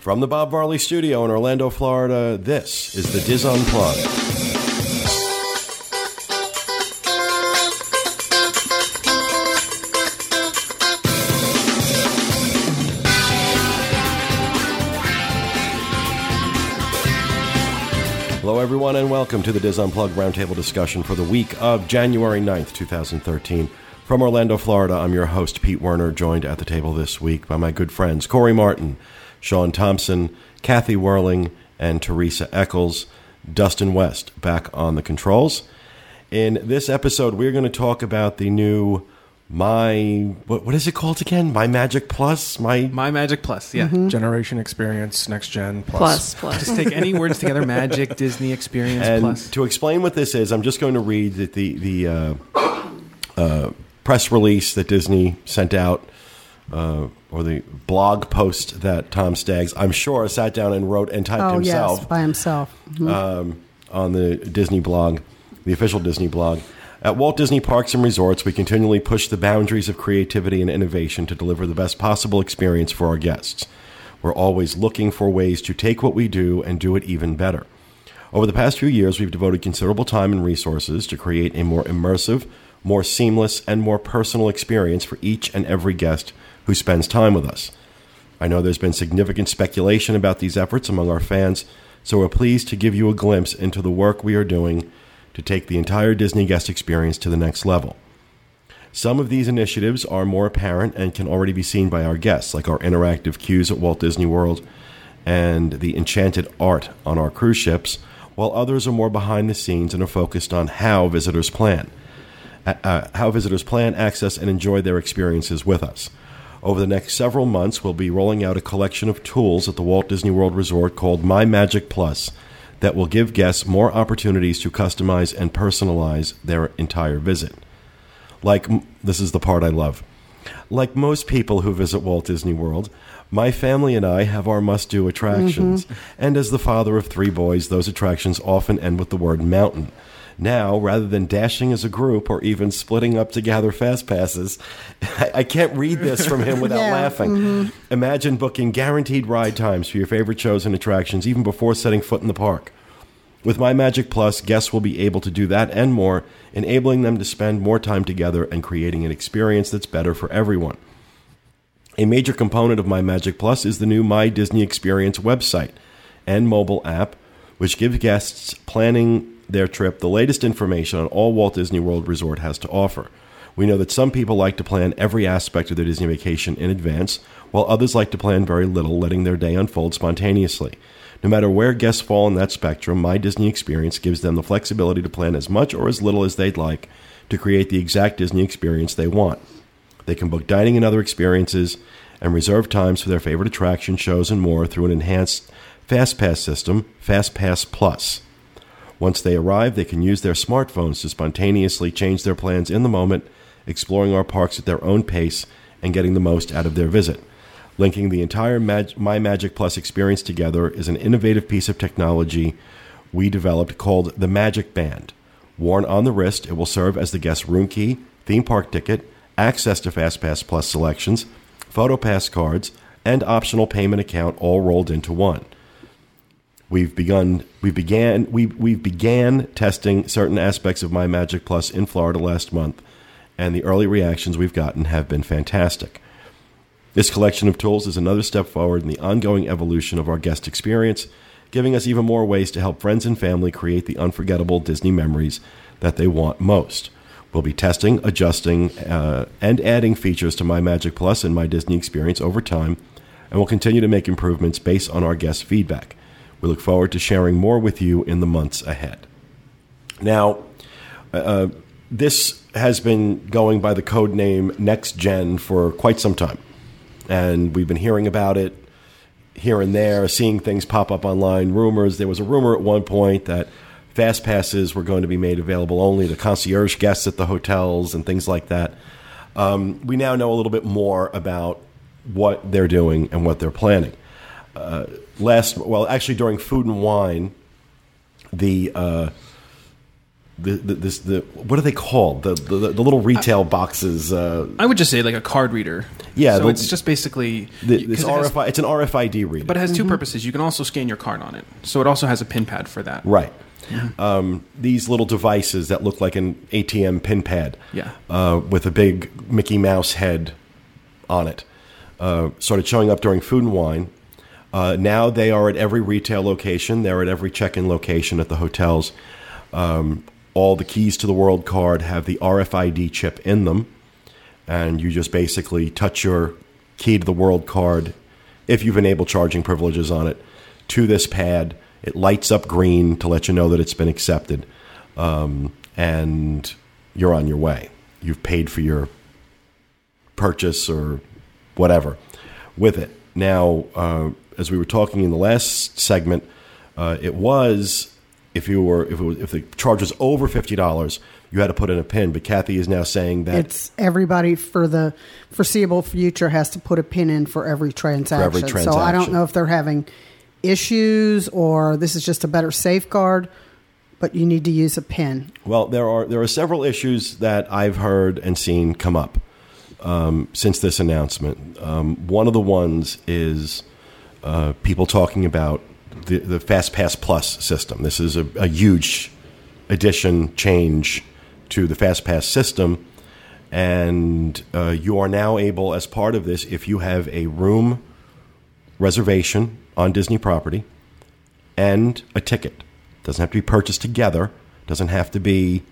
From the Bob Varley Studio in Orlando, Florida, this is the DIS Unplugged. Hello, everyone, and welcome to the DIS Unplugged Roundtable discussion for the week of January 9th, 2013. From Orlando, Florida, I'm your host, Pete Werner, joined at the table this week by my good friends Corey Martin, Sean Thompson, Kathy Whirling, and Teresa Eccles. Dustin West back on the controls. In this episode, we're going to talk about the new My what, what is it called again? My Magic Plus. My My Magic Plus, yeah. Generation Experience, Next Gen Plus, plus. Just take any words together: Magic, Disney Experience and Plus. to explain what this is, I'm just going to read the the, the uh, uh, press release that Disney sent out, uh, or the blog post that Tom Staggs, I'm sure, sat down and wrote and typed Oh, himself. yes, by himself. um, on the Disney blog, the official Disney blog. At Walt Disney Parks and Resorts, we continually push the boundaries of creativity and innovation to deliver the best possible experience for our guests. We're always looking for ways to take what we do and do it even better. Over the past few years, we've devoted considerable time and resources to create a more immersive, more seamless, and more personal experience for each and every guest who spends time with us. I know there's been significant speculation about these efforts among our fans, so we're pleased to give you a glimpse into the work we are doing to take the entire Disney guest experience to the next level. Some of these initiatives are more apparent and can already be seen by our guests, like our interactive queues at Walt Disney World and the enchanted art on our cruise ships, while others are more behind the scenes and are focused on how visitors plan uh, uh, how visitors plan, access, and enjoy their experiences with us. Over the next several months, we'll be rolling out a collection of tools at the Walt Disney World Resort called My Magic Plus that will give guests more opportunities to customize and personalize their entire visit. Like, this is the part I love. Like most people who visit Walt Disney World, my family and I have our must do attractions. Mm-hmm. And as the father of three boys, those attractions often end with the word mountain. Now, rather than dashing as a group or even splitting up to gather fast passes, I, I can't read this from him without Yeah, laughing. Mm-hmm. Imagine booking guaranteed ride times for your favorite shows and attractions even before setting foot in the park. With My Magic Plus, guests will be able to do that and more, enabling them to spend more time together and creating an experience that's better for everyone. A major component of My Magic Plus is the new My Disney Experience website and mobile app, which gives guests planning their trip the latest information on all Walt Disney World Resort has to offer. We know that some people like to plan every aspect of their Disney vacation in advance, while others like to plan very little, letting their day unfold spontaneously. No matter where guests fall in that spectrum, My Disney Experience gives them the flexibility to plan as much or as little as they'd like to create the exact Disney experience they want. They can book dining and other experiences and reserve times for their favorite attraction shows and more through an enhanced FastPass system, FastPass Plus. Once they arrive, they can use their smartphones to spontaneously change their plans in the moment, exploring our parks at their own pace and getting the most out of their visit. Linking the entire Mag- My Magic Plus experience together is an innovative piece of technology we developed called the Magic Band. Worn on the wrist, it will serve as the guest room key, theme park ticket, access to FastPass Plus selections, photo pass cards, and optional payment account all rolled into one. We've begun we began we we began testing certain aspects of My Magic Plus in Florida last month, and the early reactions we've gotten have been fantastic. This collection of tools is another step forward in the ongoing evolution of our guest experience, giving us even more ways to help friends and family create the unforgettable Disney memories that they want most. We'll be testing, adjusting, uh, and adding features to My Magic Plus and My Disney Experience over time, and we'll continue to make improvements based on our guest feedback. We look forward to sharing more with you in the months ahead. Now, uh, this has been going by the code name Next Gen for quite some time, and we've been hearing about it here and there, seeing things pop up online. Rumors. There was a rumor at one point that fast passes were going to be made available only to concierge guests at the hotels and things like that. Um, we now know a little bit more about what they're doing and what they're planning. Uh, last, well, actually, during Food and Wine, the uh, the, the this the what are they called the the, the little retail boxes? Uh, I would just say like a card reader. Yeah, So the- it's just basically the, 'cause this it has- it's an RFID reader, but it has 2 purposes. You can also scan your card on it, so it also has a pin pad for that. right? Um, these little devices that look like an ATM pin pad, Yeah. uh, with a big Mickey Mouse head on it, uh, started showing up during Food and Wine. Uh, now they are at every retail location. They're at every check-in location at the hotels. Um, all the keys to the World card have the RFID chip in them, and you just basically touch your key to the World card, if you've enabled charging privileges on it, to this pad. It lights up green to let you know that it's been accepted, um, and you're on your way. You've paid for your purchase or whatever with it. Now, uh, as we were talking in the last segment, uh, it was if you were if it was, if the charge was over fifty dollars, you had to put in a pin. But Kathy is now saying that It's everybody for the foreseeable future has to put a pin in for every transaction. So I don't know if they're having issues or this is just a better safeguard, but you need to use a pin. Well, there are there are several issues that I've heard and seen come up um, since this announcement. Um, one of the ones is uh, people talking about the the FastPass Plus system. This is a, a huge addition change to the FastPass system, and uh, you are now able, as part of this, if you have a room reservation on Disney property and a ticket. Doesn't have to be purchased together. Doesn't have to be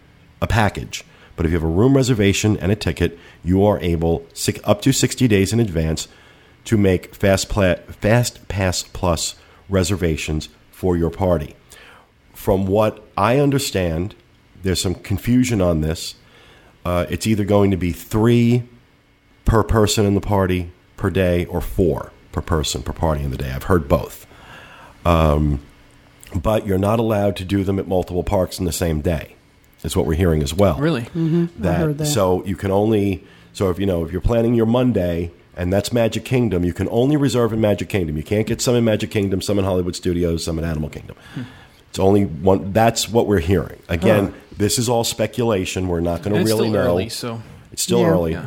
a package. But if you have a room reservation and a ticket, you are able up to 60 days in advance to make Fast, Pla- Fast Pass Plus reservations for your party. From what I understand, there's some confusion on this. Uh, it's either going to be three per person in the party per day or four per person per party in the day. I've heard both. Um, but you're not allowed to do them at multiple parks in the same day. Is what we're hearing as well. Really? That, heard that. so you can only so if you know if you're planning your Monday and that's Magic Kingdom, you can only reserve in Magic Kingdom. You can't get some in Magic Kingdom, some in Hollywood Studios, some in Animal Kingdom. It's only one. That's what we're hearing. Again, this is all speculation. We're not going to really still know. early, so It's still Yeah. early. Yeah.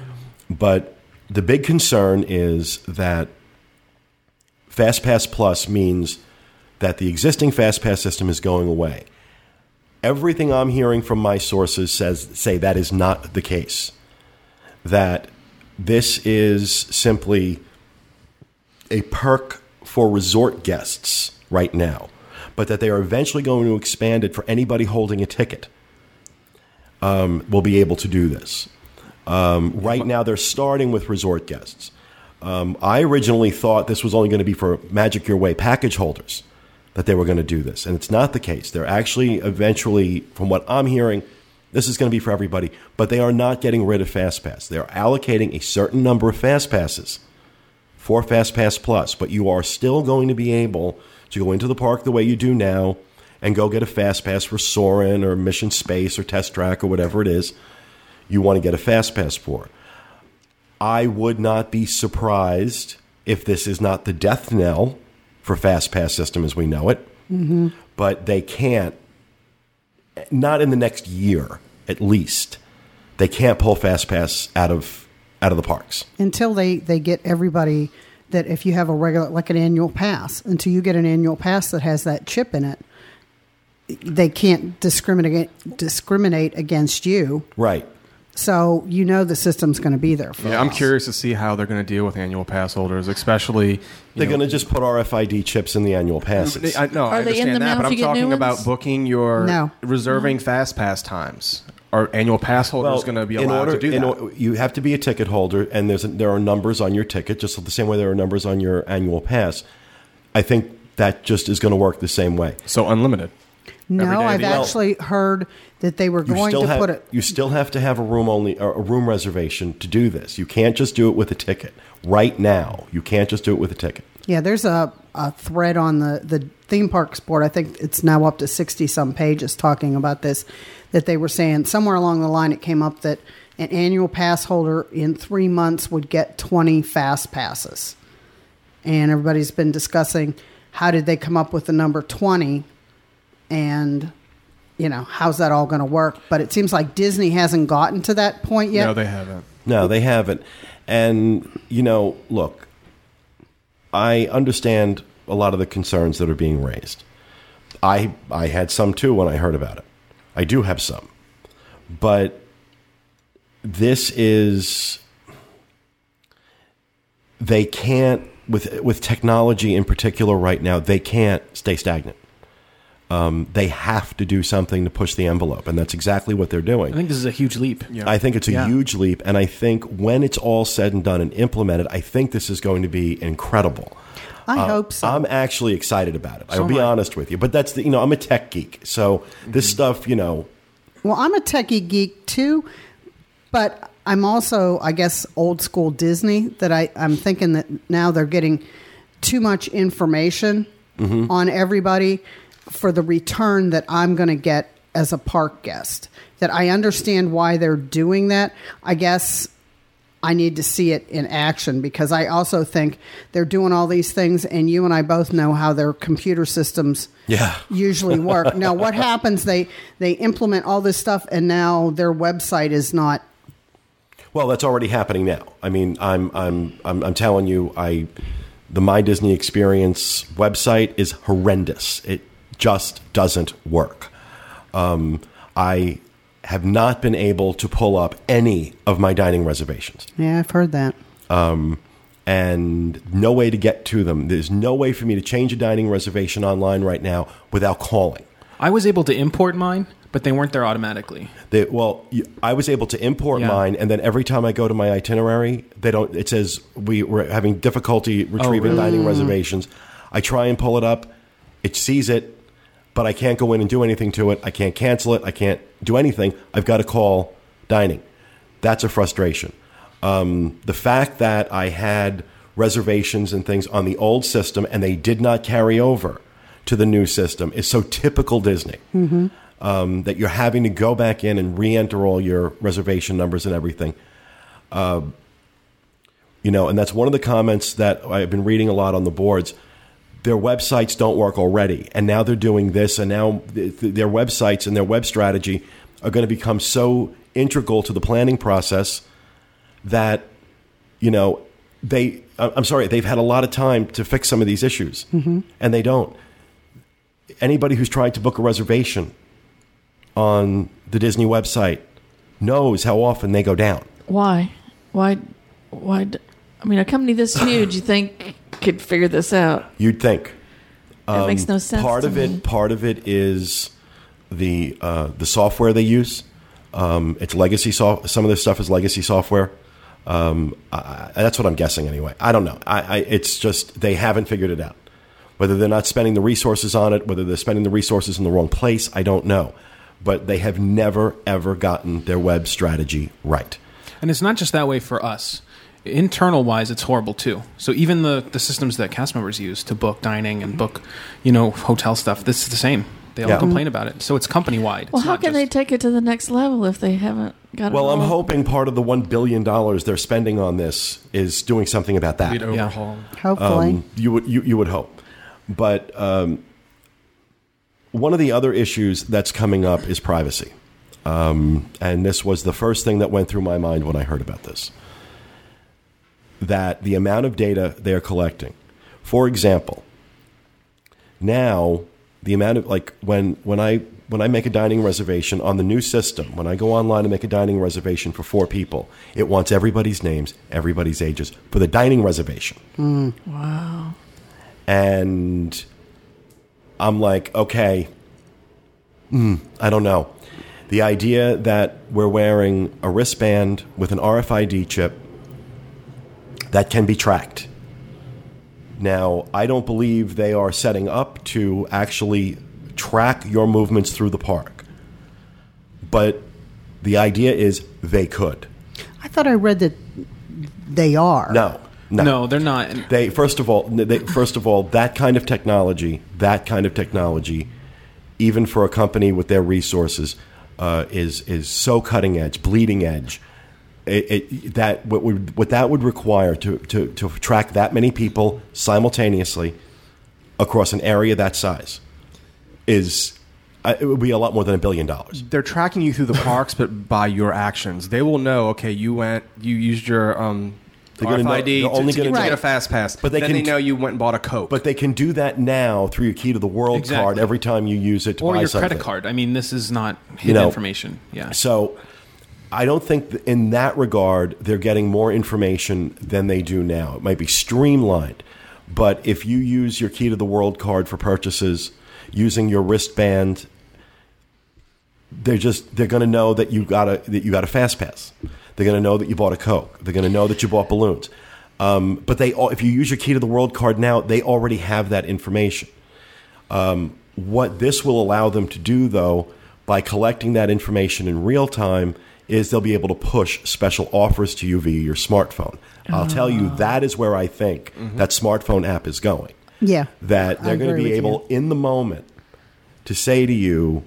But the big concern is that FastPass Plus means that the existing FastPass system is going away. Everything I'm hearing from my sources says say that is not the case. That this is simply a perk for resort guests right now, but that they are eventually going to expand it for anybody holding a ticket. Um, will be able to do this. Um, right now, they're starting with resort guests. Um, I originally thought this was only going to be for Magic Your Way package holders that they were going to do this, and it's not the case. They're actually eventually, from what I'm hearing, this is going to be for everybody, but they are not getting rid of FastPass. They're allocating a certain number of FastPasses for FastPass Plus, but you are still going to be able to go into the park the way you do now and go get a FastPass for Soarin' or Mission Space or Test Track or whatever it is you want to get a FastPass for. I would not be surprised if this is not the death knell for FastPass system as we know it, mm-hmm. but they can't, not in the next year at least, they can't pull FastPass out of out of the parks. until they, they get everybody that if you have a regular like an annual pass until you get an annual pass that has that chip in it they can't discriminate discriminate against you Right. So you know the system's going to be there for Yeah, a I'm curious to see how they're going to deal with annual pass holders, especially. They're going to just put RFID chips in the annual passes. I, no, I Are they in understand them that, now but to I'm get new talking about ones? booking your No. reserving fast pass times. Are annual pass holders going to be in allowed order, to do in that? or- you have to be a ticket holder, and there's there are numbers on your ticket, just the same way there are numbers on your annual pass. I think that just is going to work the same way. so unlimited. no every day of i've the actually heard that they were going to have put it you still have to have a room only or a room reservation to do this. You can't just do it with a ticket. Right now, you can't just do it with a ticket. Yeah, there's a, a thread on the, the theme parks board. I think it's now up to 60 some pages talking about this. That they were saying somewhere along the line it came up that an annual pass holder in three months would get 20 fast passes. And everybody's been discussing how did they come up with the number 20 and you know, how's that all going to work? But it seems like Disney hasn't gotten to that point yet. No, they haven't. No, they haven't. And, you know, look, I understand a lot of the concerns that are being raised. I, I had some too when I heard about it. I do have some. But this is. They can't, with, with technology in particular right now, they can't stay stagnant. Um, they have to do something to push the envelope, and that's exactly what they're doing. I think this is a huge leap. I think it's a Yeah. huge leap, and I think when it's all said and done and implemented, I think this is going to be incredible. I Uh, hope so. I'm actually excited about it. So I'll be I. honest with you, but that's the you know I'm a tech geek, so this Mm-hmm. stuff you know Well, I'm a techie geek too, but I'm also, I guess, old school Disney. That I, I'm thinking that now they're getting too much information on everybody for the return that I'm going to get as a park guest. That I understand why they're doing that. I guess I need to see it in action because I also think they're doing all these things, and you and I both know how their computer systems Yeah. usually work. now, what happens? They they implement all this stuff, and now their website is not. Well, that's already happening now. I mean, I'm I'm I'm, I'm telling you, I the My Disney Experience website is horrendous. It just doesn't work. Um, I have not been able to pull up any of my dining reservations. Yeah, I've heard that. and no way to get to them. There's no way for me to change a dining reservation online right now without calling. I was able to import mine, but they weren't there automatically. They, well, I was able to import Yeah. mine, and then every time I go to my itinerary, they don't. It says we, we're having difficulty retrieving really? dining reservations. I try and pull it up, it sees it, but I can't go in and do anything to it. I can't cancel it. I can't do anything. I've got to call dining. That's a frustration. Um, the fact that I had reservations and things on the old system and they did not carry over to the new system is so typical Disney. Um, that you're having to go back in and re-enter all your reservation numbers and everything. Uh, you know, and that's one of the comments that I've been reading a lot on the boards. Their websites don't work already, and now they're doing this, and now th- th- their websites and their web strategy are going to become so integral to the planning process that you know they. I'm sorry, they've had a lot of time to fix some of these issues, mm-hmm. and they don't. Anybody who's trying to book a reservation on the Disney website knows how often they go down. Why? Why? Why? d- I mean, a company this huge, you think could figure this out? You'd think. That makes no sense. Um, part to of me. it part of it is the uh, the software they use um, it's legacy soft some of this stuff is legacy software um, I, I- that's what i'm guessing anyway i don't know I, I, it's just they haven't figured it out whether they're not spending the resources on it whether they're spending the resources in the wrong place i don't know but they have never ever gotten their web strategy right And it's not just that way for us. Internal wise, it's horrible too. So even the, the systems that cast members use to book dining and book, you know, hotel stuff, this is the same. They all Yeah. complain about it. So it's company wide. Well, how can they take it to the next level if they haven't got it? well i'm all? hoping part of the $1 billion they're spending on this is doing something about that Complete overhaul. Hopefully, Um, you would you, you would hope, but um, one of the other issues that's coming up is privacy, um, and this was the first thing that went through my mind when I heard about this. That the amount of data they're collecting, for example, now the amount of like when when I when I make a dining reservation on the new system, when I go online and make a dining reservation for four people, it wants everybody's names, everybody's ages for the dining reservation. Wow. And I'm like, okay, mm, I don't know. The idea that we're wearing a wristband with an RFID chip that can be tracked. Now, I don't believe they are setting up to actually track your movements through the park. But the idea is they could. I thought I read that they are. No, no. No, they're not. They first of all, they, first of all, that kind of technology, that kind of technology, even for a company with their resources, uh, is is so cutting edge, bleeding edge. It, it, that what would what that would require to, to to track that many people simultaneously across an area that size is I, it would be a lot more than a billion dollars. They're tracking you through the parks, but by your actions, they will know. Okay, you went, you used your um, They're gonna know- RFID they're to, only to, get, gonna to get a fast pass, But they then can they know you went and bought a coke. But they can do that now through your key to the world Exactly. card every time you use it to or buy your something. credit card. I mean, this is not hidden know, information. Yeah. So I don't think in that regard they're getting more information than they do now. It might be streamlined, but if you use your key to the world card for purchases using your wristband, they're just they're going to know that you got a that you got a fast pass. They're going to know that you bought a coke. They're going to know that you bought balloons. Um, but they if you use your key to the world card now, they already have that information. Um, what this will allow them to do, though, by collecting that information in real time, is they'll be able to push special offers to you via your smartphone. I'll tell you, ah. that is where I think mm-hmm. that smartphone app is going. Yeah. That they're going to be with able, in the moment, to say to you,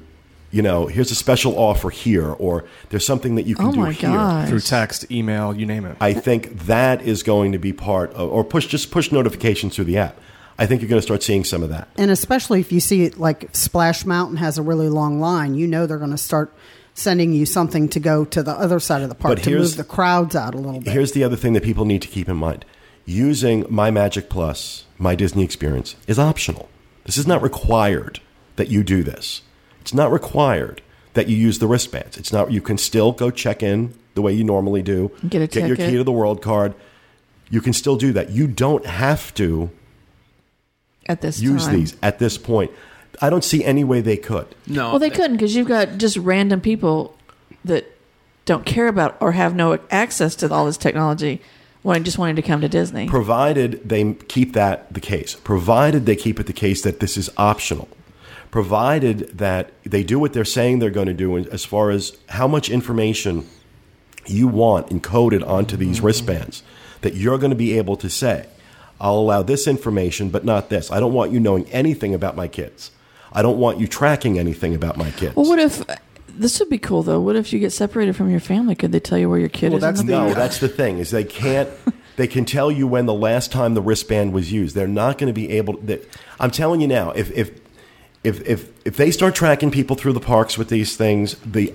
you know, here's a special offer here, or there's something that you can Oh do my here. gosh. through text, email, you name it. I think that is going to be part of, or push just push notifications through the app. I think you're going to start seeing some of that. And especially if you see it like Splash Mountain has a really long line, you know they're going to start sending you something to go to the other side of the park But to move the crowds out a little bit. Here's the other thing that people need to keep in mind: using My Magic Plus, My Disney Experience, is optional. This is not required that you do this. It's not required that you use the wristbands. It's not. You can still go check in the way you normally do. Get a Get your key to the world card. You can still do that. You don't have to at this use time. these at this point. I don't see any way they could. No. Well, they couldn't because you've got just random people that don't care about or have no access to all this technology, wanting just wanting to come to Disney. provided they keep that the case provided they keep it the case that this is optional provided that they do what they're saying they're going to do as far as how much information you want encoded onto these mm-hmm. wristbands that you're going to be able to say i'll allow this information but not this i don't want you knowing anything about my kids i don't want you tracking anything about my kids well, what if this would be cool though? What if you get separated from your family? Could they tell you where your kid Well, is? that's the the- No, that's the thing is they can't. They can tell you when the last time the wristband was used. They're not going to be able. To, I'm telling you now. If if if if if they start tracking people through the parks with these things, the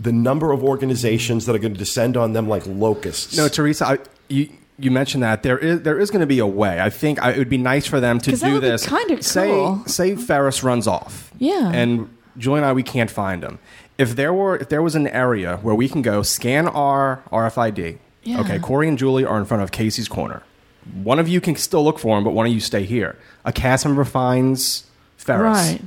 the number of organizations that are going to descend on them like locusts. No, Teresa, I, you you mentioned that there is there is going to be a way. I think I, it would be nice for them to 'Cause that do would this. kinda say cool. say Ferris runs off. Yeah. and Julie and I we can't find him. If there were if there was an area where we can go scan our RFID. Yeah. Okay, Corey and Julie are in front of Casey's corner. One of you can still look for him, but one of you stay here. A cast member finds Ferris. right.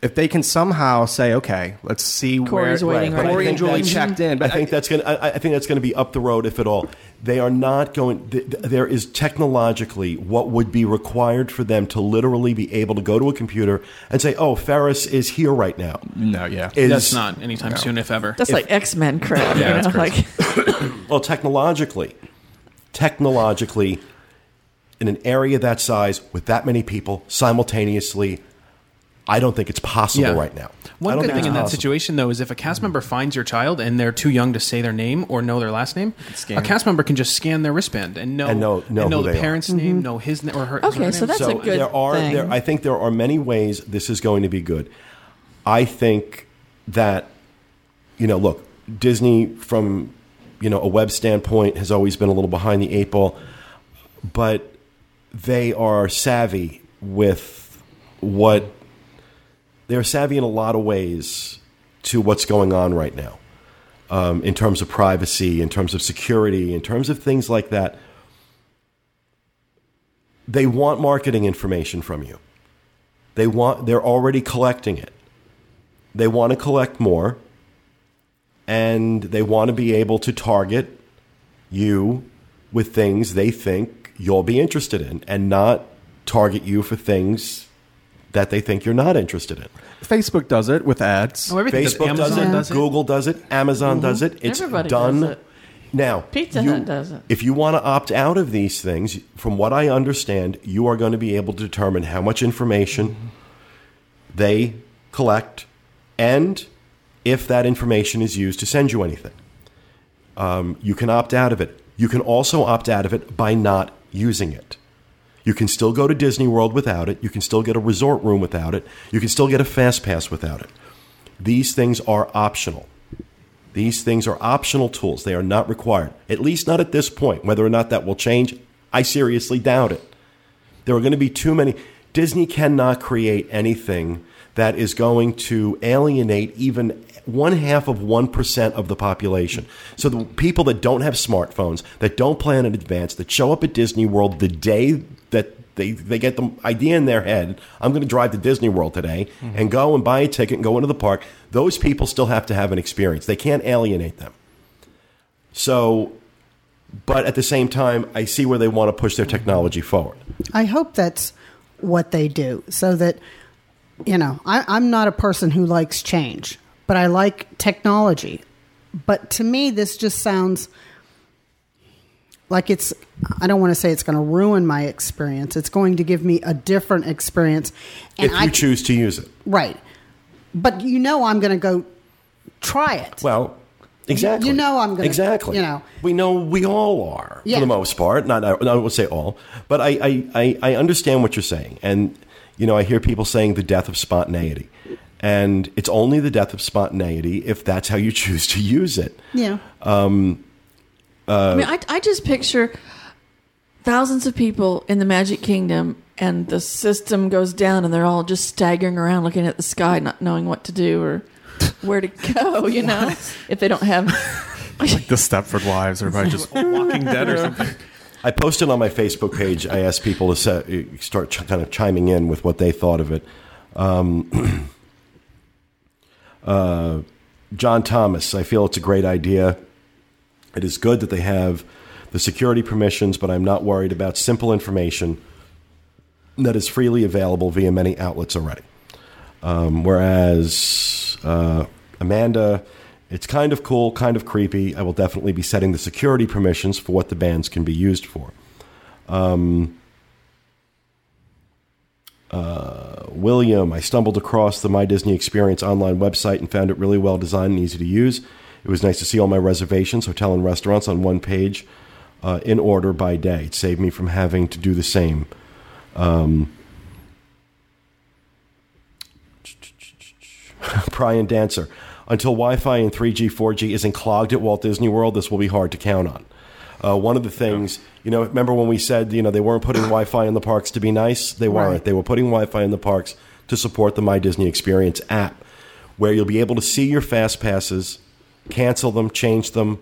If they can somehow say, okay, let's see Corey's where waiting right Corey think and Julie checked in. But I think that's going. to I, I think that's going to be up the road, if at all. They are not going. th- th- There is technologically what would be required for them to literally be able to go to a computer and say, "Oh, Ferris is here right now." no, yeah. Is That's not anytime soon, if ever. That's like X Men crap. Yeah, you that's know? like Well, technologically, technologically, in an area that size with that many people simultaneously, I don't think it's possible Yeah. right now. I One don't good think thing it's in that situation, though, is if a cast member finds your child and they're too young to say their name or know their last name, a cast member can just scan their wristband and know And know- know who the they are. parent's name, mm-hmm. know his na- or her. Okay, her so name. that's a good there are thing. there I think there are many ways this is going to be good. I think that you know, look, Disney from you know a web standpoint has always been a little behind the eight ball, but they are savvy with what they're savvy in a lot of ways to what's going on right now um, in terms of privacy, in terms of security, in terms of things like that. They want marketing information from you. They want they're already collecting it. They want to collect more and they want to be able to target you with things they think you'll be interested in and not target you for things that they think you're not interested in. Facebook does it with ads. Oh, everything does. Facebook does Amazon it, does it. Google does it, Amazon does it. It's Everybody done. does it. Now, Pizza you- Hut does it. If you want to opt out of these things, from what I understand, you are going to be able to determine how much information they collect and if that information is used to send you anything. Um, you can opt out of it. You can also opt out of it by not using it. You can still go to Disney World without it. You can still get a resort room without it. You can still get a fast pass without it. These things are optional. These things are optional tools. They are not required, at least not at this point. Whether or not that will change, I seriously doubt it. There are going to be too many. Disney cannot create anything that is going to alienate even one half of 1% of the population. So the people that don't have smartphones, that don't plan in advance, that show up at Disney World the day they, they get the idea in their head, I'm going to drive to Disney World today mm-hmm. and go and buy a ticket and go into the park, those people still have to have an experience. They can't alienate them. So, but at the same time, I see where they want to push their technology forward. I hope that's what they do so that, you know, I, I'm not a person who likes change, but I like technology. But to me, this just sounds like it's, I don't want to say it's going to ruin my experience. It's going to give me a different experience. if you I, choose to use it. Right. But you know, I'm going to go try it. Well, exactly. you know I'm gonna- exactly. you know. we know we all are Yeah. for the most part. Not I I would say all, but I, I I I understand what you're saying, and you know I hear people saying the death of spontaneity, and it's only the death of spontaneity if that's how you choose to use it. yeah. Um, I mean, I, I just picture thousands of people in the Magic Kingdom, and the system goes down, and they're all just staggering around, looking at the sky, not knowing what to do or where to go. You know, if they don't have. like the Stepford Wives, everybody just Walking Dead or something. I posted on my Facebook page. I asked people to set, start ch- kind of chiming in with what they thought of it. Um, uh, John Thomas, I feel it's a great idea. It is good that they have the security permissions, but I'm not worried about simple information that is freely available via many outlets already. Um, whereas uh, Amanda, it's kind of cool, kind of creepy. I will definitely be setting the security permissions for what the bands can be used for. William, I stumbled across the My Disney Experience online website and found it really well designed and easy to use. It was nice to see all my reservations, hotel, and restaurants on one page uh, in order by day. It saved me from having to do the same. Um, Brian Dancer. Until Wi Fi and 3G, 4G isn't clogged at Walt Disney World, this will be hard to count on. Uh, one of the things, you know, remember when we said, you know, they weren't putting Wi Fi in the parks to be nice? They weren't. Right. They were putting Wi Fi in the parks to support the My Disney Experience app, where you'll be able to see your fast passes, cancel them, change them,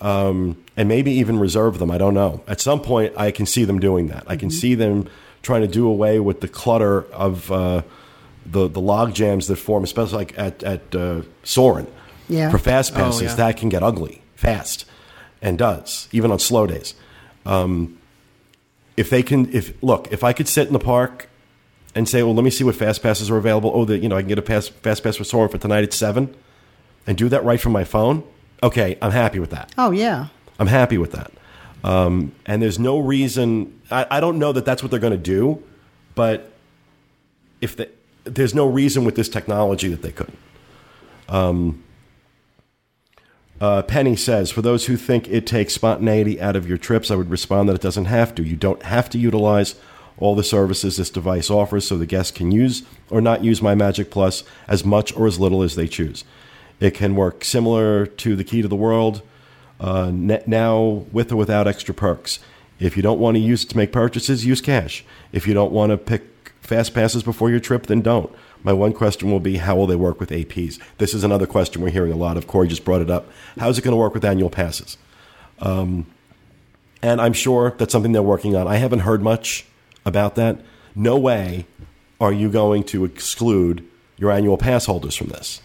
um, and maybe even reserve them. I don't know. At some point, I can see them doing that. I can see them trying to do away with the clutter of uh, the the log jams that form, especially like at at uh, Soarin'. Yeah. For fast Oh, passes, yeah. that can get ugly fast, and does even on slow days. Um, if they can, if look, if I could sit in the park and say, well, let me see what fast passes are available. Oh, the, you know, I can get a pass, fast pass for Soarin' for tonight at seven, and do that right from my phone. Okay, I'm happy with that. Oh yeah. I'm happy with that. Um, and there's no reason. I, I don't know that that's what they're going to do, but if the, there's no reason with this technology that they couldn't. Uh, Penny says, for those who think it takes spontaneity out of your trips, I would respond that it doesn't have to. You don't have to utilize all the services this device offers so the guests can use or not use My Magic Plus as much or as little as they choose. It can work similar to the Key to the World, uh, now with or without extra perks. If you don't want to use it to make purchases, use cash. If you don't want to pick fast passes before your trip, then don't. My one question will be how will they work with APs? This is another question we're hearing a lot of. Corey just brought it up. How's it going to work with annual passes? Um, and I'm sure that's something they're working on. I haven't heard much about that. No way are you going to exclude your annual pass holders from this.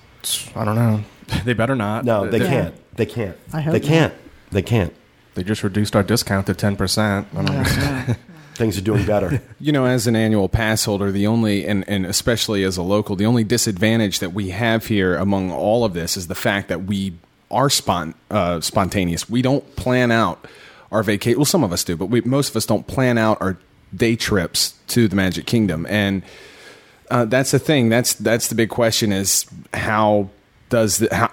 I don't know. They better not. No, they They- can't. They can't. I hope they can't. They can't. They just reduced our discount to ten percent. I don't know. Things are doing better. You know, as an annual pass holder, the only, and, and especially as a local, the only disadvantage that we have here among all of this is the fact that we are spont, uh, spontaneous. We don't plan out our vacation. Well, some of us do, but we, most of us don't plan out our day trips to the Magic Kingdom. And uh, that's the thing. That's that's the big question: is how does the how,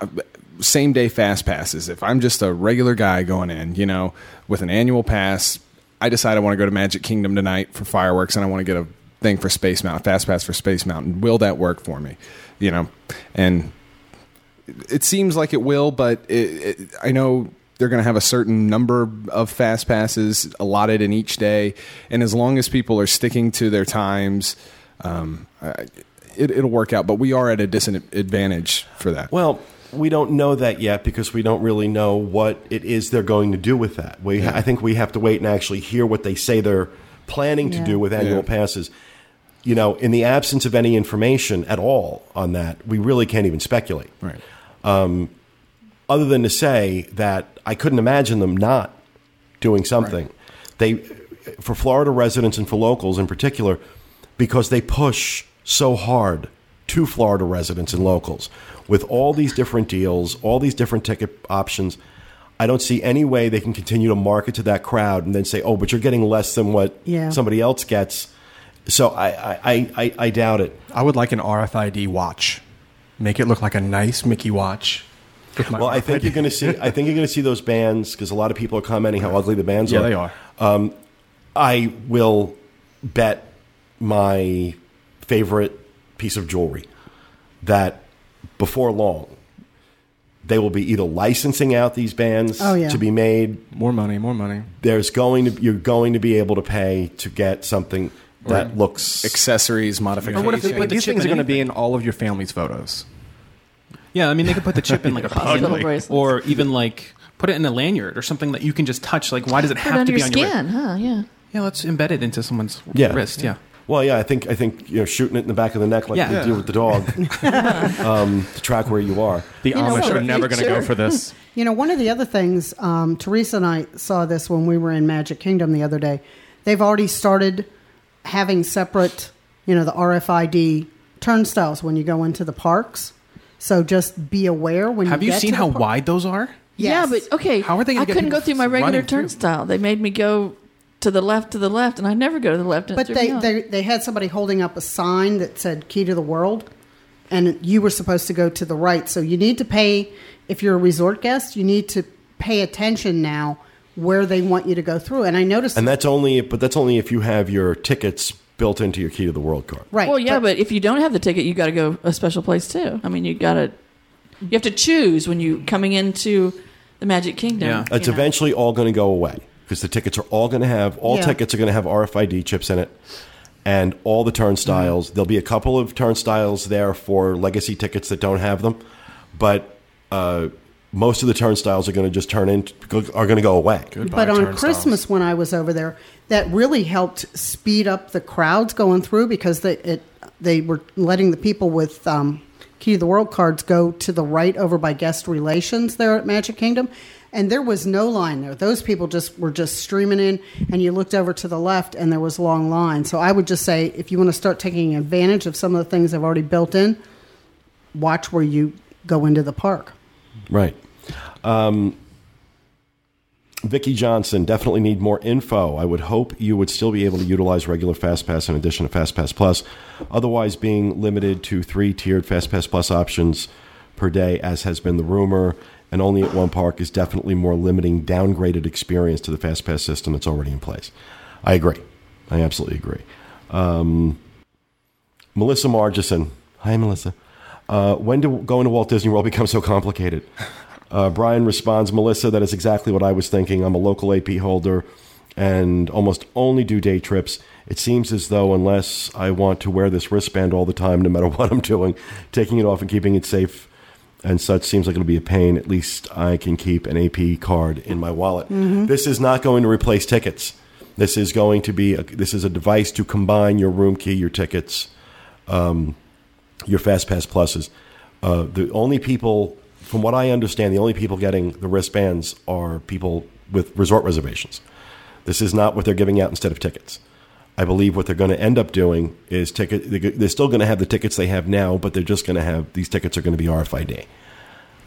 same day fast passes? If I'm just a regular guy going in, you know, with an annual pass, I decide I want to go to Magic Kingdom tonight for fireworks, and I want to get a thing for Space Mountain, Fast Pass for Space Mountain. Will that work for me? You know, and it seems like it will, but it, it, I know they're going to have a certain number of fast passes allotted in each day, and as long as people are sticking to their times, um, I, it, it'll work out. But we are at a disadvantage for that. Well, we don't know that yet because we don't really know what it is they're going to do with that. We, I think we have to wait and actually hear what they say they're planning to Yeah. do with annual Yeah. passes. You know, in the absence of any information at all on that, we really can't even speculate. right. Um, Other than to say that I couldn't imagine them not doing something. They, for Florida residents and for locals in particular, because they push so hard to Florida residents and locals with all these different deals, all these different ticket options. I don't see any way they can continue to market to that crowd and then say, "Oh, but you're getting less than what Yeah. somebody else gets." So I, I, I, I, I doubt it. I would like an RFID watch. Make it look like a nice Mickey watch. with my Well, I think you're going to see. I think you're going to see those bands because a lot of people are commenting how ugly the bands Yeah, are. they are. Um, I will bet my favorite piece of jewelry that before long they will be either licensing out these bands Oh, yeah. to be made. More money, more money. There's going to you're going to be able to pay to get something that looks Accessories, modifications. Or what if Put the these chip things are going to be in all of your family's photos? Yeah, I mean they could put the chip in like a Hospital pin, or even like put it in a lanyard or something that you can just touch. Like, why does it Put have under to be your on your skin, wrist? huh? Yeah. Yeah, let's embed it into someone's Yeah. wrist. Yeah. Well, yeah. I think I think you know shooting it in the back of the neck like Yeah. you do with the dog um, to track where you are. The You know Amish what? are never going to go Future. for this. You know, one of the other things, um, Teresa and I saw this when we were in Magic Kingdom the other day. They've already started having separate, you know, the RFID turnstiles when you go into the parks. So just be aware when Have you you get seen to the how par- wide those are? Yeah, Yes. but okay. How are they gonna I get couldn't go through my regular running through? turnstile. They made me go to the left, to the left, and I never go to the left. But they, they they had somebody holding up a sign that said "Key to the World," and you were supposed to go to the right. So you need to pay if you're a resort guest. You need to pay attention now where they want you to go through. And I noticed, And that's only, but that's only if you have your tickets built into your key to the world card. right? well, yeah, but, if you don't have the ticket, you got to go a special place too. I mean, you got to you have to choose when you coming into the Magic Kingdom. Yeah. It's know. eventually all going to go away because the tickets are all going to have all Yeah. tickets are going to have RFID chips in it, and all the turnstiles. There'll be a couple of turnstiles there for legacy tickets that don't have them, but uh, most of the turnstiles are going to just turn in are going to go away. but on Christmas when I was over there, that really helped speed up the crowds going through because they it they were letting the people with um, Key to the World cards go to the right over by guest relations there at Magic Kingdom. And there was no line there. Those people just were just streaming in, and you looked over to the left, and there was a long line. So I would just say, if you want to start taking advantage of some of the things they've already built in, watch where you go into the park. Right. Um, Vicky Johnson definitely need more info. I would hope you would still be able to utilize regular FastPass in addition to FastPass Plus. Otherwise, being limited to three tiered FastPass Plus options per day, as has been the rumor, and only at one park is definitely more limiting downgraded experience to the FastPass system that's already in place. I agree. I absolutely agree. Um, Melissa Margison. Hi, Melissa. Uh, when do going to Walt Disney World become so complicated? Uh, Brian responds, Melissa, that is exactly what I was thinking. I'm a local AP holder and almost only do day trips. It seems as though, unless I want to wear this wristband all the time, no matter what I'm doing, taking it off and keeping it safe and such seems like it'll be a pain. At least I can keep an AP card in my wallet. This is not going to replace tickets. This is going to be a, this is a device to combine your room key, your tickets, your FastPass pluses. Uh, the only people, from what I understand, the only people getting the wristbands are people with resort reservations. This is not what they're giving out instead of tickets. I believe what they're going to end up doing is ticket. they're- They're still going to have the tickets they have now, but they're just going to have these tickets are going to be RFID.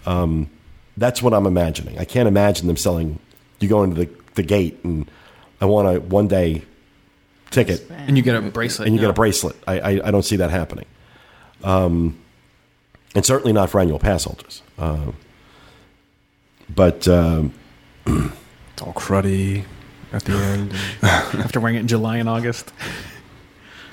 Um, that's what I'm imagining. I can't imagine them selling. You go into the, the gate and I want a one day ticket And you get a bracelet. and you get a bracelet. I, I, I don't see that happening. Um, and certainly not for annual pass holders. Uh, but um, It's all cruddy. At the end. After wearing it in July and August.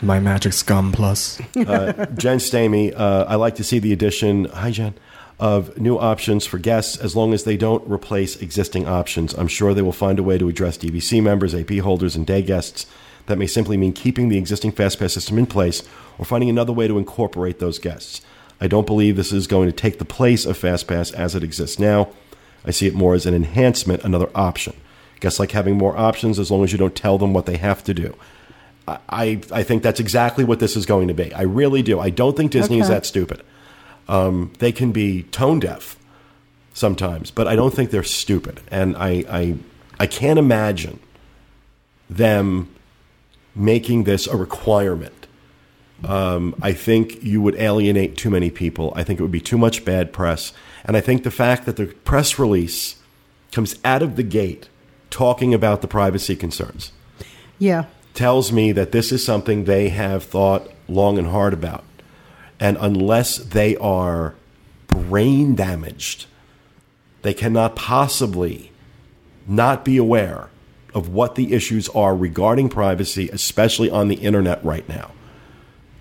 My Magic Scum Plus. Jen Stamey, uh, I like to see the addition, hi Jen, of new options for guests as long as they don't replace existing options. I'm sure they will find a way to address DVC members, AP holders, and day guests. That may simply mean keeping the existing FastPass system in place or finding another way to incorporate those guests. I don't believe this is going to take the place of FastPass as it exists now. I see it more as an enhancement, another option. Guests like having more options as long as you don't tell them what they have to do. I, I think that's exactly what this is going to be. I really do. I don't think Disney is that stupid. Um, they can be tone deaf sometimes, but I don't think they're stupid. And I, I, I can't imagine them making this a requirement. Um, I think you would alienate too many people. I think it would be too much bad press. And I think the fact that the press release comes out of the gate talking about the privacy concerns Yeah. tells me that this is something they have thought long and hard about. And unless they are brain damaged, they cannot possibly not be aware of what the issues are regarding privacy, especially on the internet right now.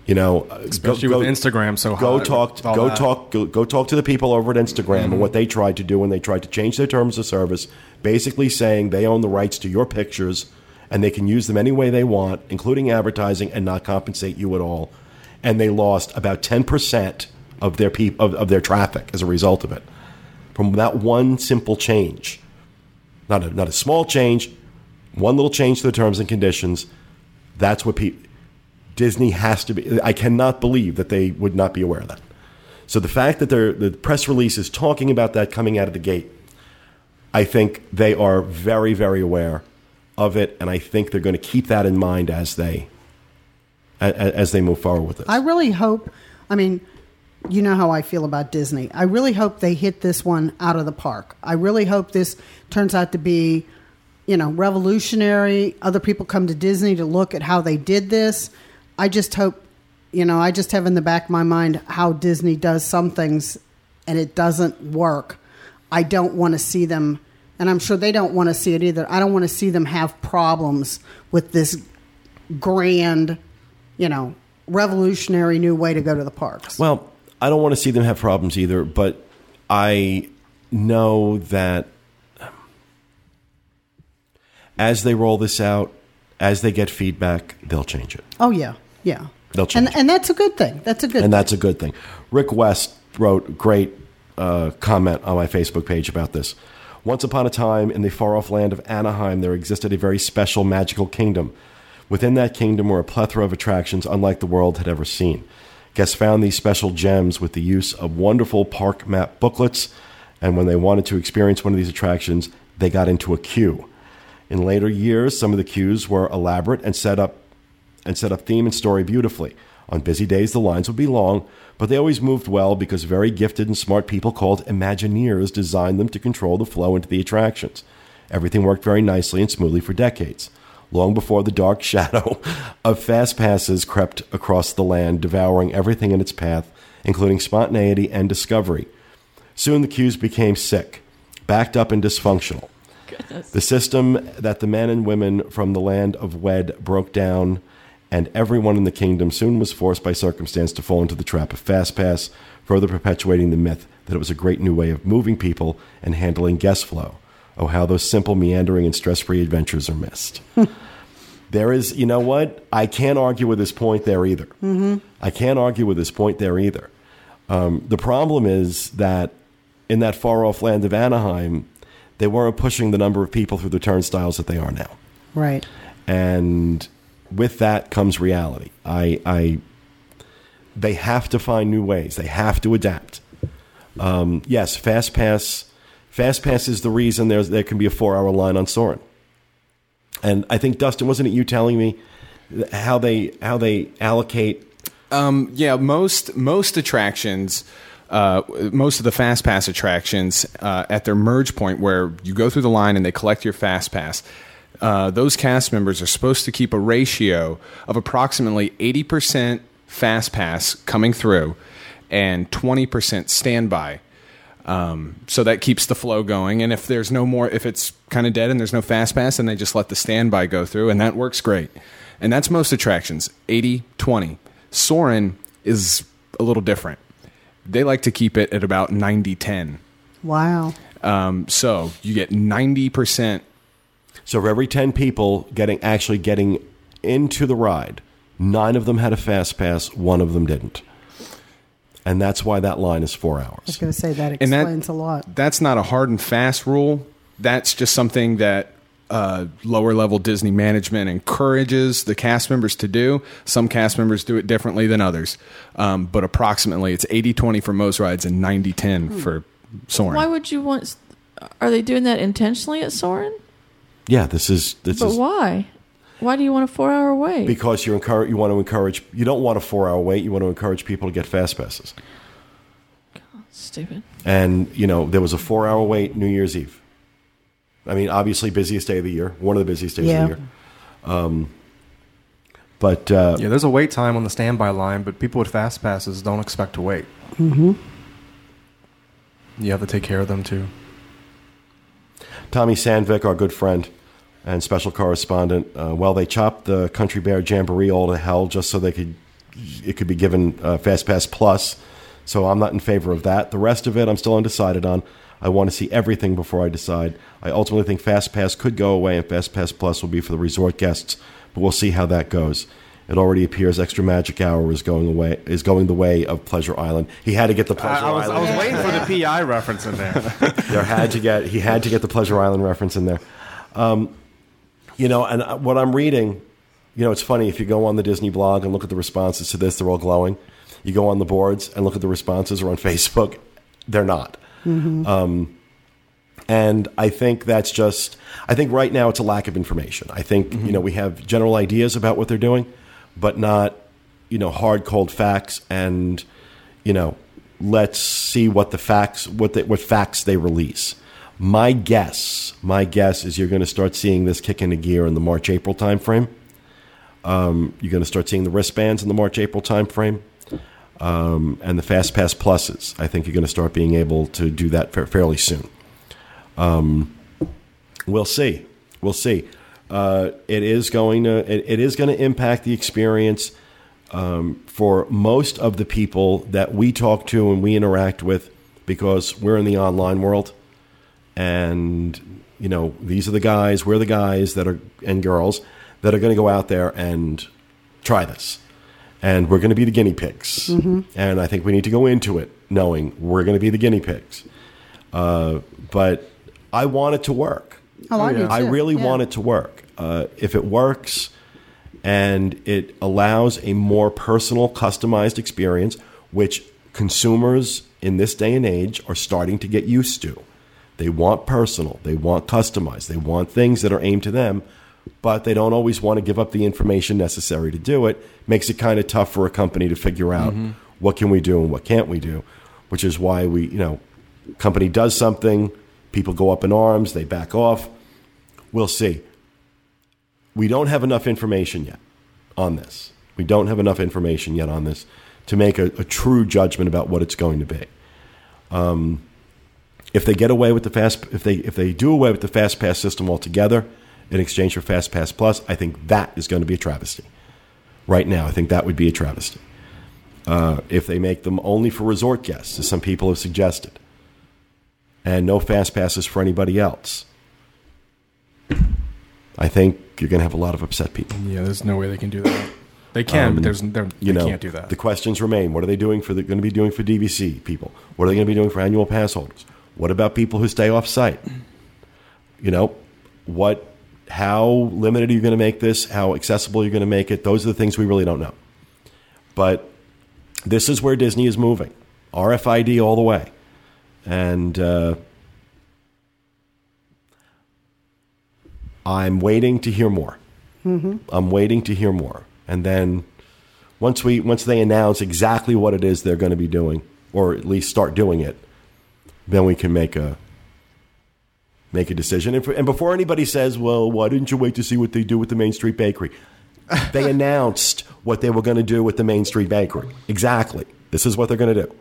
You know, uh, Especially with Instagram so go hot talk, go that. talk, go, go talk to the people over at Instagram and what they tried to do when they tried to change their terms of service, basically saying they own the rights to your pictures and they can use them any way they want, including advertising, and not compensate you at all. And they lost about ten percent of their peop- of, of their traffic as a result of it, from that one simple change. Not a, not a small change, one little change to the terms and conditions. That's what people. Disney has to be. I cannot believe that they would not be aware of that. So the fact that the press release is talking about that coming out of the gate, I think they are very, very aware of it, and I think they're going to keep that in mind as they a- a- as they move forward with it. I really hope. I mean, you know how I feel about Disney. I really hope they hit this one out of the park. I really hope this turns out to be, you know, revolutionary. Other people come to Disney to look at how they did this. I just hope, you know, I just have in the back of my mind how Disney does some things and it doesn't work. I don't want to see them, and I'm sure they don't want to see it either. I don't want to see them have problems with this grand, you know, revolutionary new way to go to the parks. Well, I don't want to see them have problems either, but I know that as they roll this out, as they get feedback, they'll change it. oh yeah, yeah. They'll change and and that's a good thing. That's a good. Thing. And that's a good thing. Rick West wrote a great uh, comment on my Facebook page about this. Once upon a time, in the far off land of Anaheim, there existed a very special magical kingdom. Within that kingdom were a plethora of attractions unlike the world had ever seen. Guests found these special gems with the use of wonderful park map booklets, and when they wanted to experience one of these attractions, they got into a queue. In later years, some of the queues were elaborate and set up and set up theme and story beautifully. On busy days, the lines would be long, but they always moved well because very gifted and smart people called Imagineers designed them to control the flow into the attractions. Everything worked very nicely and smoothly for decades. Long before the dark shadow of fast passes crept across the land, devouring everything in its path, including spontaneity and discovery. Soon the queues became sick, backed up, and dysfunctional. The system that the men and women from the land of WED broke down, and everyone in the kingdom soon was forced by circumstance to fall into the trap of FastPass, further perpetuating the myth that it was a great new way of moving people and handling guest flow. Oh, how those simple, meandering, and stress free adventures are missed. there is, you know what? I can't argue with this point there either. I can't argue with this point there either. Um, the problem is that in that far off land of Anaheim, they weren't pushing the number of people through the turnstiles that they are now. right. And with that comes reality. I, I, they have to find new ways. They have to adapt. Um, yes, Fast Pass, Fast Pass is the reason there's there can be a four hour line on Soarin'. And I think Dustin, wasn't it you telling me how they how they allocate Um, yeah, most most attractions, uh, most of the fast pass attractions uh, at their merge point, where you go through the line and they collect your fast pass. Uh, those cast members are supposed to keep a ratio of approximately eighty percent fast pass coming through, and twenty percent standby. Um, so that keeps the flow going. And if there's no more, if it's kind of dead and there's no fast pass, then they just let the standby go through, and that works great. And that's most attractions 80 20. Soarin' is a little different. They like to keep it at about 90 10. Wow. Um, so you get 90%. So for every ten people getting actually getting into the ride, nine of them had a fast pass, one of them didn't, and that's why that line is four hours. I was hours. going to say that And that- explains a lot. That's not a hard and fast rule. That's just something that uh, lower level Disney management encourages the cast members to do. Some cast members do it differently than others. Um, but approximately it's 80 20 for most rides and 90 10 for Soarin'. Why would you want? Are they doing that intentionally at Soarin'? Yeah, this is this But is why? Why do you want a four-hour wait? because you encourage you want to encourage you don't want a four hour wait. You want to encourage people to get fast passes. Stupid. And you know there was a four hour wait New Year's Eve. I mean, obviously busiest day of the year, one of the busiest days Yeah. of the year. Um, but uh, Yeah, there's a wait time on the standby line, but people with fast passes don't expect to wait. Mm-hmm. You have to take care of them too. Tommy Sandvik, our good friend and special correspondent, uh, well, they chopped the Country Bear Jamboree all to hell just so they could it could be given uh, Fast Pass Plus. So I'm not in favor of that. The rest of it, I'm still undecided on. I want to see everything before I decide. I ultimately think Fast Pass could go away, and Fast Pass Plus will be for the resort guests. But we'll see how that goes. It already appears Extra Magic Hour is going away is going the way of Pleasure Island. He had to get the Pleasure Island. I was waiting for the PI reference in there. there had to get he had to get the Pleasure Island reference in there. Um, you know, and uh, what I'm reading, you know, it's funny if you go on the Disney blog and look at the responses to this, they're all glowing. You go on the boards and look at the responses or on Facebook, they're not. Um, and I think that's just, I think right now it's a lack of information. I think, you know, we have general ideas about what they're doing, but not, you know, hard, cold facts. And, you know, let's see what the facts, what, the, what facts they release. My guess, my guess is you're going to start seeing this kick into gear in the March, April timeframe. Um, you're going to start seeing the wristbands in the March, April timeframe um, and the Fast Pass Pluses. I think you're going to start being able to do that fa- fairly soon. Um, we'll see. We'll see. Uh, it is going to it, it is going to impact the experience um, for most of the people that we talk to and we interact with because we're in the online world, and you know these are the guys. We're the guys that are and girls that are going to go out there and try this and we're going to be the guinea pigs. And I think we need to go into it knowing we're going to be the guinea pigs. Uh, but I want it to work. Oh, I do I really Yeah. want it to work. Uh, if it works and it allows a more personal, customized experience, which consumers in this day and age are starting to get used to. They want personal, they want customized, they want things that are aimed to them, but they don't always want to give up the information necessary to do it. Makes it kind of tough for a company to figure out what can we do and what can't we do, which is why we, you know, company does something, people go up in arms, they back off. We'll see. We don't have enough information yet on this. We don't have enough information yet on this to make a, a true judgment about what it's going to be. Um, if they get away with the fast, if they if they do away with the fast pass system altogether in exchange for fast pass plus, I think that is going to be a travesty. Right now, I think that would be a travesty. Uh, if they make them only for resort guests, as some people have suggested, and no fast passes for anybody else, I think you're going to have a lot of upset people. Yeah, there's no way they can do that. They can, but um, there's they're, You know, can't do that. The questions remain: What are they doing for? The, going to be doing for DVC people? What are they going to be doing for annual pass holders? What about people who stay off site? You know, what? How limited are you going to make this? How accessible are you going to make it? Those are the things we really don't know. But this is where Disney is moving. RFID all the way, and uh, I'm waiting to hear more. I'm waiting to hear more, and then once we once they announce exactly what it is they're going to be doing, or at least start doing it, then we can make a make a decision. And, for, and before anybody says, "Well, why didn't you wait to see what they do with the Main Street Bakery?" they announced what they were going to do with the Main Street Bakery. Exactly. This is what they're going to do.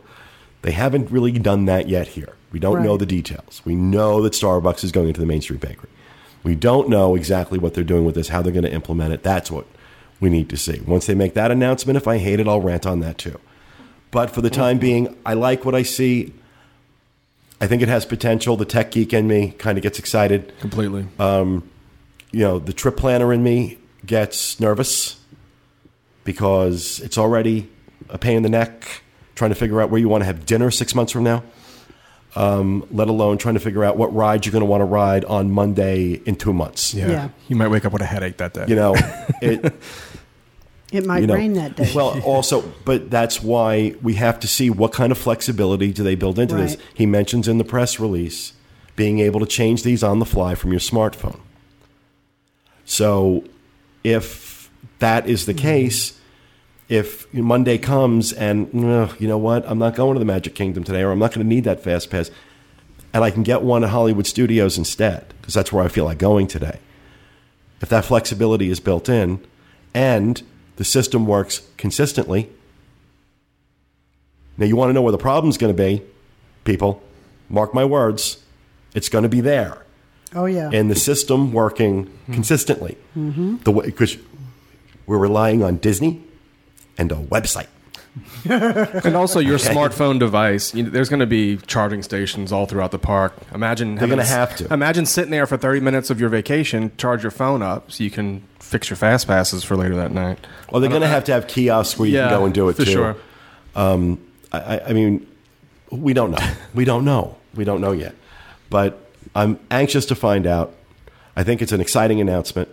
They haven't really done that yet here. We don't know the details. We know that Starbucks is going into the Main Street Bakery. We don't know exactly what they're doing with this, how they're going to implement it. That's what we need to see. Once they make that announcement, if I hate it, I'll rant on that too. But for the time being, I like what I see. I think it has potential. The tech geek in me kind of gets excited. Completely. Um, you know, the trip planner in me gets nervous because it's already a pain in the neck trying to figure out where you want to have dinner six months from now, um, let alone trying to figure out what ride you're going to want to ride on Monday in two months. yeah. Yeah. You might wake up with a headache that day. You know, it, It might you know, rain that day. Well, also, but that's why we have to see what kind of flexibility do they build into this. He mentions in the press release being able to change these on the fly from your smartphone. So, if that is the Mm-hmm. case, if Monday comes and "Ugh, you know what, I'm not going to the Magic Kingdom today, or I'm not going to need that fast pass, and I can get one at Hollywood Studios instead because that's where I feel like going today. If that flexibility is built in, and the system works consistently. Now, you want to know where the problem's going to be, people. Mark my words, it's going to be there. oh yeah. And the system working hmm. consistently. Mm-hmm. The way because we're relying on Disney and a website. And also your smartphone device. You know, there's going to be charging stations all throughout the park. Imagine They're gonna have to. Imagine sitting there for 30 minutes of your vacation, charge your phone up so you can fix your fast passes for later that night. Well, they're going to have to have kiosks where you Yeah, can go and do it for too. sure. Um, I, I- I mean, we don't know. We don't know. We don't know yet. But I'm anxious to find out. I think it's an exciting announcement.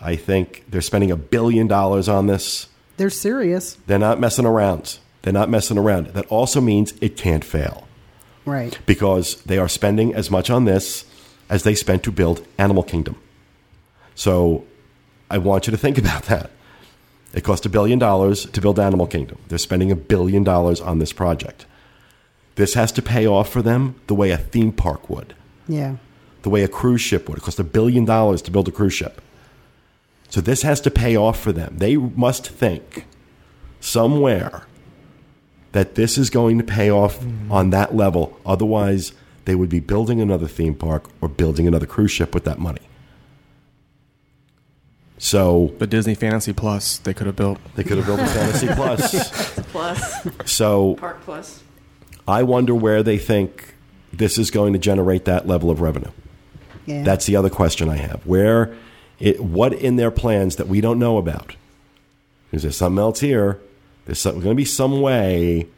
I think they're spending a billion dollars on this. They're serious. They're not messing around. They're not messing around. That also means it can't fail Right. because they are spending as much on this as they spent to build Animal Kingdom. So I want you to think about that. It cost a billion dollars to build Animal Kingdom. They're spending a billion dollars on this project. This has to pay off for them the way a theme park would, Yeah. the way a cruise ship would. It cost a billion dollars to build a cruise ship. So this has to pay off for them. They must think somewhere that this is going to pay off mm-hmm. on that level. Otherwise, they would be building another theme park or building another cruise ship with that money. So The Disney Fantasy Plus they could have built. they could have built a Fantasy Plus. Plus, So Park Plus. I wonder where they think this is going to generate that level of revenue. Yeah. That's the other question I have. Where, it, what in their plans that we don't know about? Is there something else here? There's going to be some way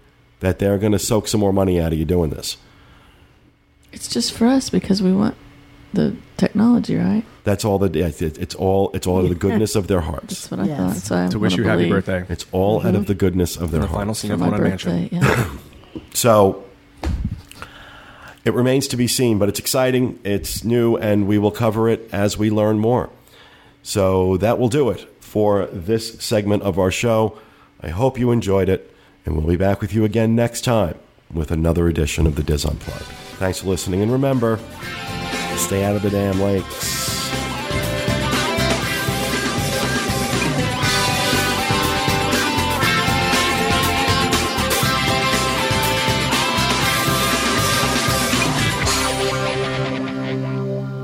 that they're going to soak some more money out of you doing this. It's just for us because we want the technology, right? That's all that it's, it's all. It's all out of the goodness of their hearts. That's what I Yes. thought. So I To wish wanna you happy believe birthday. It's all out of mm-hmm. the goodness of their The final scene for of my Haunted birthday. Mansion. Yeah. So it remains to be seen, but it's exciting, it's new, and we will cover it as we learn more. So that will do it for this segment of our show. I hope you enjoyed it, and we'll be back with you again next time with another edition of the DIS Unplugged. Thanks for listening, and remember, stay out of the damn lakes.